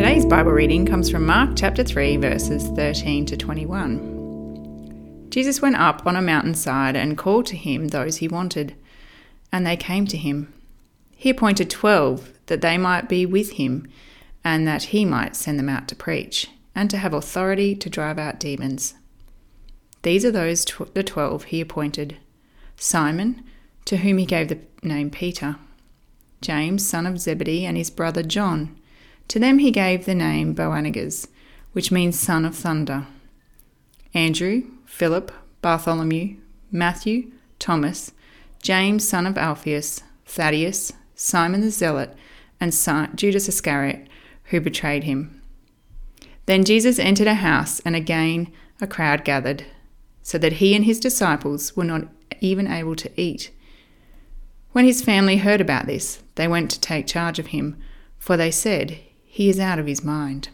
Today's Bible reading comes from Mark chapter 3, verses 13 to 21. Jesus went up on a mountainside and called to him those he wanted, and they came to him. He appointed twelve that they might be with him, and that he might send them out to preach, and to have authority to drive out demons. These are those tw- the twelve he appointed Simon, to whom he gave the name Peter, James, son of Zebedee, and his brother John. To them he gave the name Boanerges, which means son of thunder. Andrew, Philip, Bartholomew, Matthew, Thomas, James, son of Alphaeus, Thaddeus, Simon the Zealot, and Judas Iscariot, who betrayed him. Then Jesus entered a house, and again a crowd gathered, so that he and his disciples were not even able to eat. When his family heard about this, they went to take charge of him, for they said, He is out of his mind.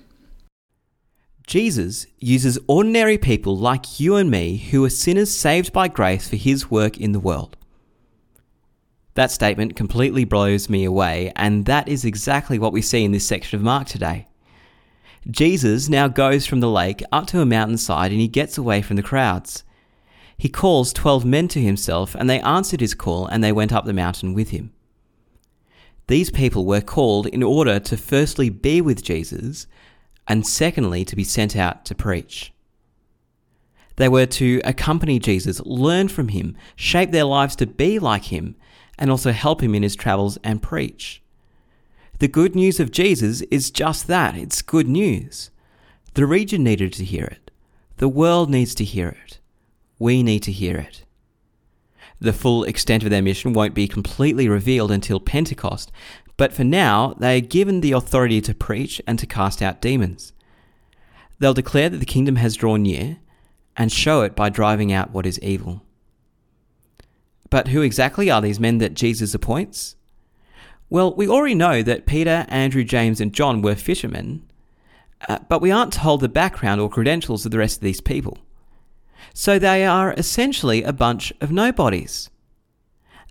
Jesus uses ordinary people like you and me who are sinners saved by grace for his work in the world. That statement completely blows me away, and that is exactly what we see in this section of Mark today. Jesus now goes from the lake up to a mountainside and he gets away from the crowds. He calls twelve men to himself, and they answered his call and they went up the mountain with him. These people were called in order to firstly be with Jesus, and secondly to be sent out to preach. They were to accompany Jesus, learn from him, shape their lives to be like him, and also help him in his travels and preach. The good news of Jesus is just that it's good news. The region needed to hear it, the world needs to hear it. We need to hear it. The full extent of their mission won't be completely revealed until Pentecost, but for now, they are given the authority to preach and to cast out demons. They'll declare that the kingdom has drawn near and show it by driving out what is evil. But who exactly are these men that Jesus appoints? Well, we already know that Peter, Andrew, James, and John were fishermen, uh, but we aren't told the background or credentials of the rest of these people. So they are essentially a bunch of nobodies.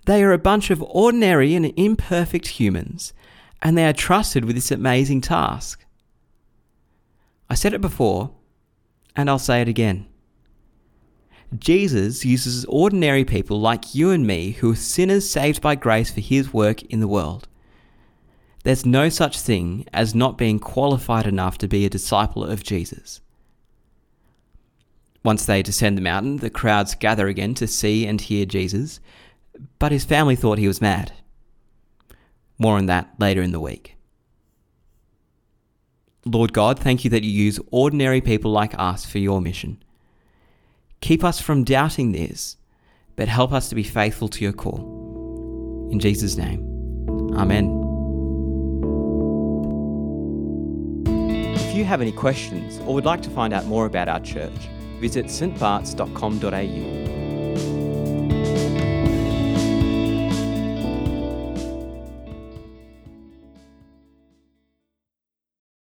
They are a bunch of ordinary and imperfect humans, and they are trusted with this amazing task. I said it before, and I'll say it again. Jesus uses ordinary people like you and me who are sinners saved by grace for his work in the world. There's no such thing as not being qualified enough to be a disciple of Jesus. Once they descend the mountain, the crowds gather again to see and hear Jesus, but his family thought he was mad. More on that later in the week. Lord God, thank you that you use ordinary people like us for your mission. Keep us from doubting this, but help us to be faithful to your call. In Jesus' name, Amen. If you have any questions or would like to find out more about our church, visit stbarts.com.au